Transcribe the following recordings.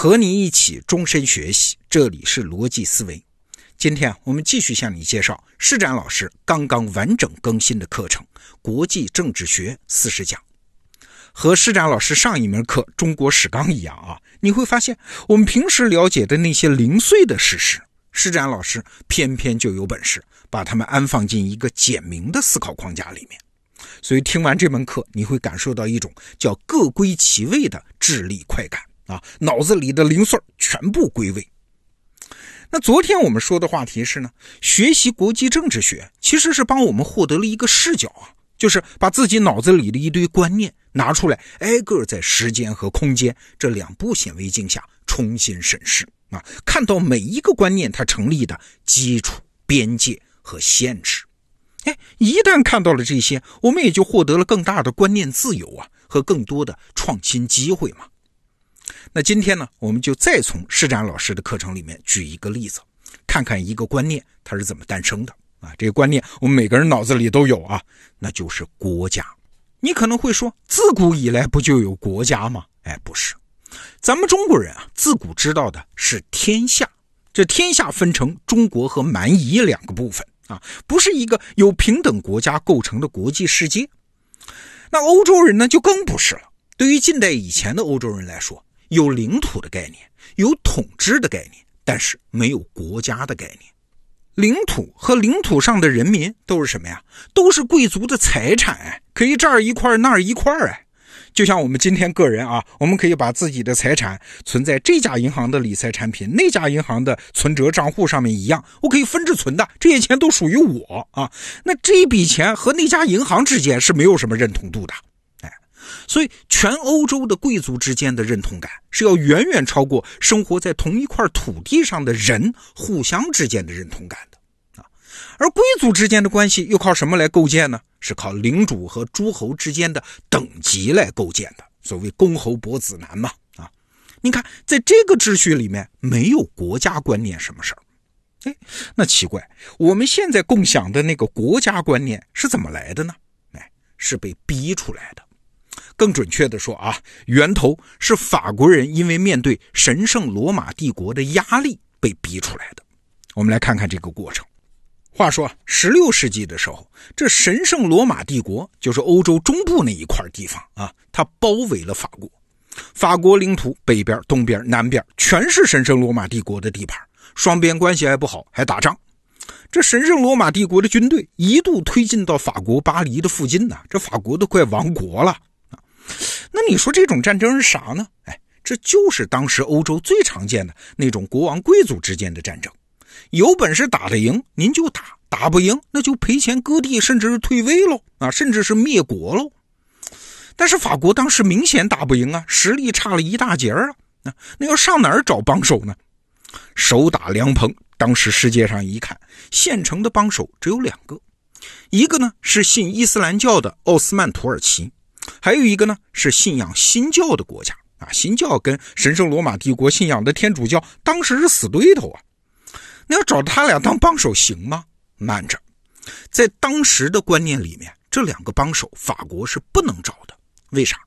和你一起终身学习，这里是逻辑思维。今天，我们继续向你介绍施展老师刚刚完整更新的课程《国际政治学四十讲》。和施展老师上一门课《中国史纲》一样啊，你会发现我们平时了解的那些零碎的事实，施展老师偏偏就有本事把它们安放进一个简明的思考框架里面。所以听完这门课，你会感受到一种叫各归其位的智力快感啊，脑子里的零碎全部归位。那昨天我们说的话题是呢，学习国际政治学其实是帮我们获得了一个视角啊，就是把自己脑子里的一堆观念拿出来，挨个在时间和空间这两部显微镜下重新审视啊，看到每一个观念它成立的基础、边界和限制。哎，一旦看到了这些，我们也就获得了更大的观念自由啊，和更多的创新机会嘛。那今天呢，我们就再从施展老师的课程里面举一个例子，看看一个观念它是怎么诞生的啊。这个观念我们每个人脑子里都有啊，那就是国家。你可能会说，自古以来不就有国家吗？哎，不是，咱们中国人啊，自古知道的是天下，这天下分成中国和蛮夷两个部分。啊，不是一个由平等国家构成的国际世界。那欧洲人呢，就更不是了。对于近代以前的欧洲人来说，有领土的概念，有统治的概念，但是没有国家的概念。领土和领土上的人民都是什么呀？都是贵族的财产，可以这儿一块那儿一块啊。就像我们今天个人啊，我们可以把自己的财产存在这家银行的理财产品、那家银行的存折账户上面一样，我可以分着存的，这些钱都属于我啊。那这一笔钱和那家银行之间是没有什么认同度的，所以全欧洲的贵族之间的认同感是要远远超过生活在同一块土地上的人互相之间的认同感的啊。而贵族之间的关系又靠什么来构建呢？是靠领主和诸侯之间的等级来构建的。所谓公侯伯子男嘛，啊，你看，在这个秩序里面没有国家观念什么事儿。哎，那奇怪，我们现在共享的那个国家观念是怎么来的呢？哎，是被逼出来的。更准确的说啊，源头是法国人因为面对神圣罗马帝国的压力被逼出来的。我们来看看这个过程。话说，十六世纪的时候，这神圣罗马帝国就是欧洲中部那一块地方啊，它包围了法国。法国领土北边、东边、南边全是神圣罗马帝国的地盘，双边关系还不好，还打仗。这神圣罗马帝国的军队一度推进到法国巴黎的附近呢，这法国都快亡国了！那你说这种战争是啥呢？哎，这就是当时欧洲最常见的那种国王贵族之间的战争。有本事打得赢，您就打；打不赢，那就赔钱割地，甚至是退位喽啊，甚至是灭国喽。但是法国当时明显打不赢啊，实力差了一大截啊。那那要上哪儿找帮手呢？手打凉棚，当时世界上一看，现成的帮手只有两个，一个呢是信伊斯兰教的奥斯曼土耳其，还有一个呢是信仰新教的国家啊。新教跟神圣罗马帝国信仰的天主教当时是死对头啊。那要找他俩当帮手行吗？慢着，在当时的观念里面，这两个帮手法国是不能找的。为啥？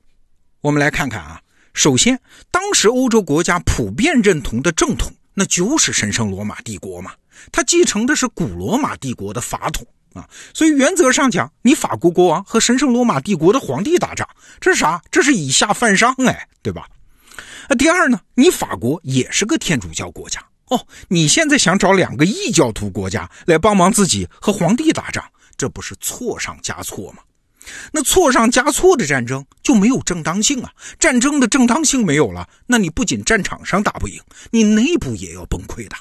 我们来看看啊。首先，当时欧洲国家普遍认同的正统，那就是神圣罗马帝国嘛。它继承的是古罗马帝国的法统啊，所以原则上讲，你法国国王和神圣罗马帝国的皇帝打仗，这是啥？这是以下犯上哎，对吧？那第二呢？你法国也是个天主教国家。哦，你现在想找两个异教徒国家来帮忙自己和皇帝打仗，这不是错上加错吗？那错上加错的战争就没有正当性啊！战争的正当性没有了，那你不仅战场上打不赢，你内部也要崩溃的。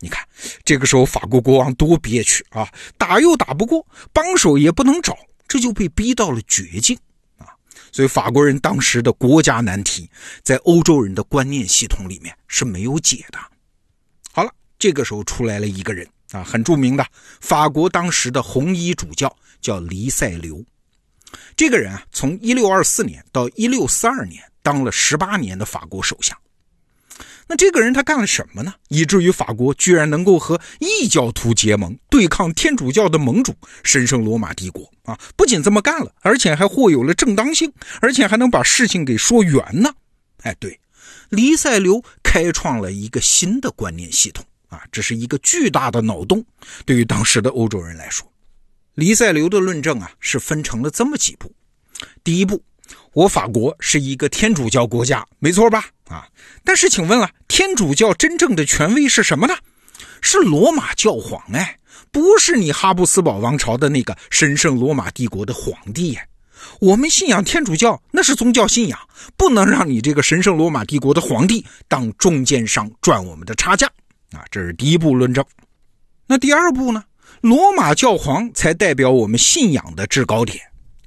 你看，这个时候法国国王多憋屈啊！打又打不过，帮手也不能找，这就被逼到了绝境啊！所以法国人当时的国家难题，在欧洲人的观念系统里面是没有解的。好了这个时候出来了一个人啊，很著名的法国当时的红衣主教叫黎塞留。这个人啊，从一六二四年到一六四二年当了十八年的法国首相。那这个人他干了什么呢？以至于法国居然能够和异教徒结盟，对抗天主教的盟主神圣罗马帝国啊！不仅这么干了，而且还获有了正当性，而且还能把事情给说圆呢。哎，对。黎塞留开创了一个新的观念系统啊，这是一个巨大的脑洞。对于当时的欧洲人来说，黎塞留的论证啊是分成了这么几步。第一步，我法国是一个天主教国家，没错吧？啊，但是请问了，天主教真正的权威是什么呢？是罗马教皇哎，不是你哈布斯堡王朝的那个神圣罗马帝国的皇帝耶。我们信仰天主教，那是宗教信仰，不能让你这个神圣罗马帝国的皇帝当中间商赚我们的差价啊！这是第一步论证。那第二步呢？罗马教皇才代表我们信仰的制高点，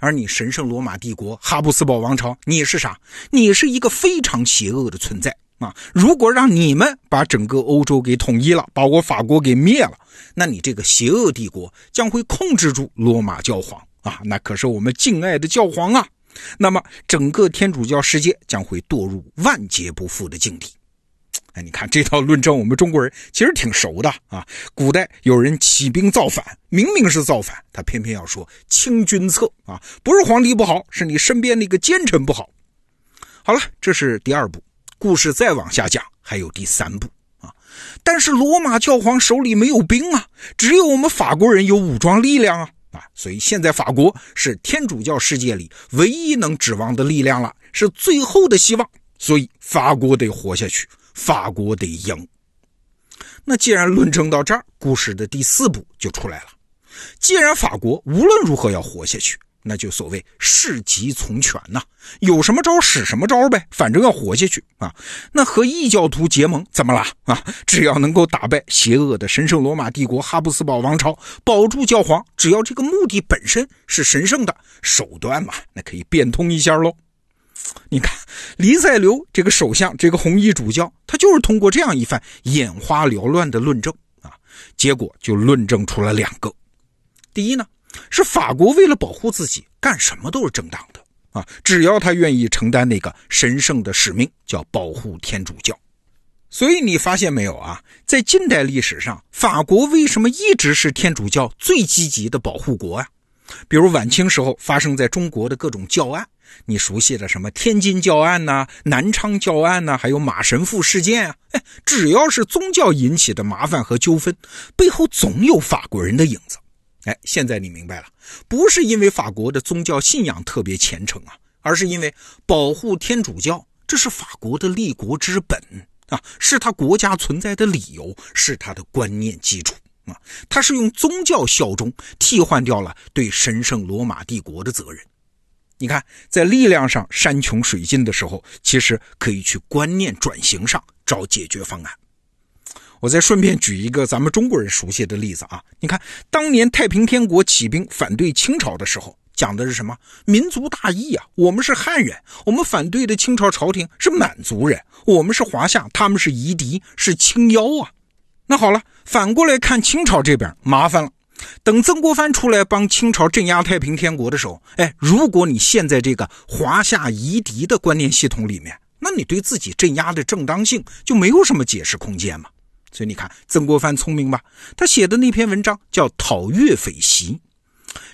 而你神圣罗马帝国哈布斯堡王朝，你是啥？你是一个非常邪恶的存在啊！如果让你们把整个欧洲给统一了，把我法国给灭了，那你这个邪恶帝国将会控制住罗马教皇。啊，那可是我们敬爱的教皇啊！那么整个天主教世界将会堕入万劫不复的境地。哎，你看这套论证，我们中国人其实挺熟的啊。古代有人起兵造反，明明是造反，他偏偏要说清君侧啊，不是皇帝不好，是你身边那个奸臣不好。好了，这是第二步，故事再往下讲，还有第三步啊。但是罗马教皇手里没有兵啊，只有我们法国人有武装力量啊。啊，所以现在法国是天主教世界里唯一能指望的力量了，是最后的希望。所以法国得活下去，法国得赢。那既然论证到这儿，故事的第四步就出来了。既然法国无论如何要活下去。那就所谓事急从权呐，有什么招使什么招呗，反正要活下去啊。那和异教徒结盟怎么了啊？只要能够打败邪恶的神圣罗马帝国哈布斯堡王朝，保住教皇，只要这个目的本身是神圣的，手段嘛，那可以变通一下喽。你看，黎塞留这个首相，这个红衣主教，他就是通过这样一番眼花缭乱的论证啊，结果就论证出了两个。第一呢。是法国为了保护自己，干什么都是正当的啊！只要他愿意承担那个神圣的使命，叫保护天主教。所以你发现没有啊？在近代历史上，法国为什么一直是天主教最积极的保护国啊？比如晚清时候发生在中国的各种教案，你熟悉的什么天津教案呐、南昌教案呐，还有马神父事件啊？哎，只要是宗教引起的麻烦和纠纷，背后总有法国人的影子。哎，现在你明白了，不是因为法国的宗教信仰特别虔诚啊，而是因为保护天主教，这是法国的立国之本啊，是他国家存在的理由，是他的观念基础啊，他是用宗教效忠替换掉了对神圣罗马帝国的责任。你看，在力量上山穷水尽的时候，其实可以去观念转型上找解决方案。我再顺便举一个咱们中国人熟悉的例子啊，你看当年太平天国起兵反对清朝的时候，讲的是什么？民族大义啊，我们是汉人，我们反对的清朝朝廷是满族人，我们是华夏，他们是夷狄，是清妖啊。那好了，反过来看清朝这边麻烦了，等曾国藩出来帮清朝镇压太平天国的时候，哎，如果你陷在这个华夏夷狄的观念系统里面，那你对自己镇压的正当性就没有什么解释空间嘛。所以你看，曾国藩聪明吧？他写的那篇文章叫《讨岳匪檄》，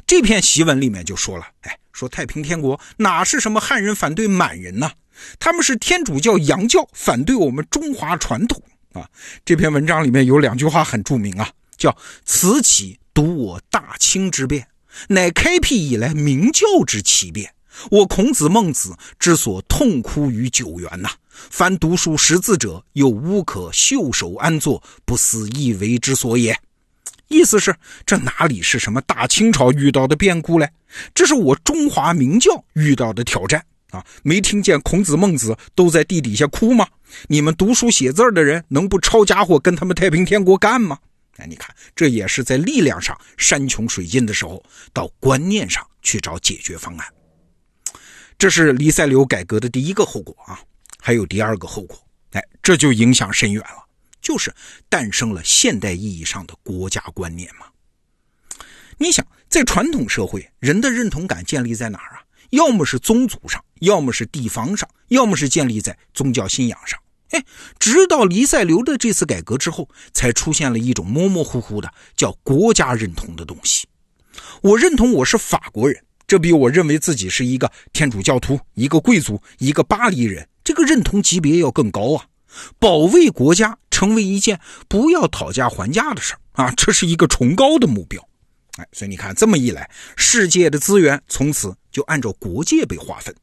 这篇檄文里面就说了，哎，说太平天国哪是什么汉人反对满人呢？他们是天主教洋教反对我们中华传统啊！这篇文章里面有两句话很著名啊，叫“此起独我大清之变，乃开辟以来明教之奇变。我孔子、孟子之所痛哭于九原呐。”凡读书识字者，又无可袖手安坐，不思一为之所也。意思是，这哪里是什么大清朝遇到的变故嘞？这是我中华明教遇到的挑战啊！没听见孔子、孟子都在地底下哭吗？你们读书写字的人，能不抄家伙跟他们太平天国干吗？哎，你看，这也是在力量上山穷水尽的时候，到观念上去找解决方案。这是黎塞留改革的第一个后果啊！还有第二个后果，哎，这就影响深远了，就是诞生了现代意义上的国家观念嘛。你想，在传统社会，人的认同感建立在哪儿啊？要么是宗族上，要么是地方上，要么是建立在宗教信仰上。哎，直到黎塞留的这次改革之后，才出现了一种模模糊糊的叫国家认同的东西。我认同我是法国人，这比我认为自己是一个天主教徒、一个贵族、一个巴黎人。这个认同级别要更高啊！保卫国家成为一件不要讨价还价的事儿啊，这是一个崇高的目标。哎，所以你看，这么一来，世界的资源从此就按照国界被划分，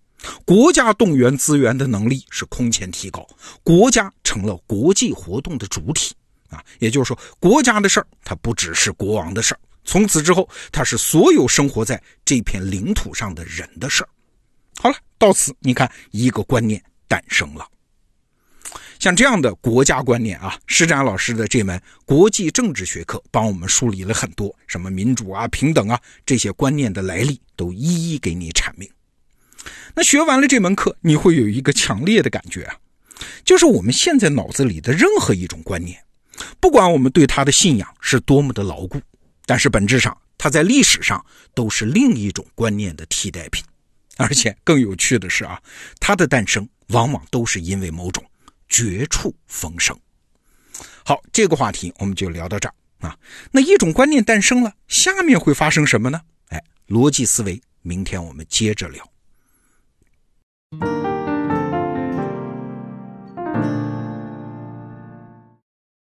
国家动员资源的能力是空前提高，国家成了国际活动的主体啊。也就是说，国家的事儿它不只是国王的事儿，从此之后，它是所有生活在这片领土上的人的事儿。好了，到此你看，一个观念诞生了。像这样的国家观念啊，施展老师的这门国际政治学课帮我们梳理了很多，什么民主啊、平等啊这些观念的来历，都一一给你阐明。那学完了这门课，你会有一个强烈的感觉啊，就是我们现在脑子里的任何一种观念，不管我们对它的信仰是多么的牢固，但是本质上它在历史上都是另一种观念的替代品，而且更有趣的是啊，它的诞生往往都是因为某种。绝处逢生。好，这个话题我们就聊到这儿啊。那一种观念诞生了，下面会发生什么呢？哎，逻辑思维，明天我们接着聊。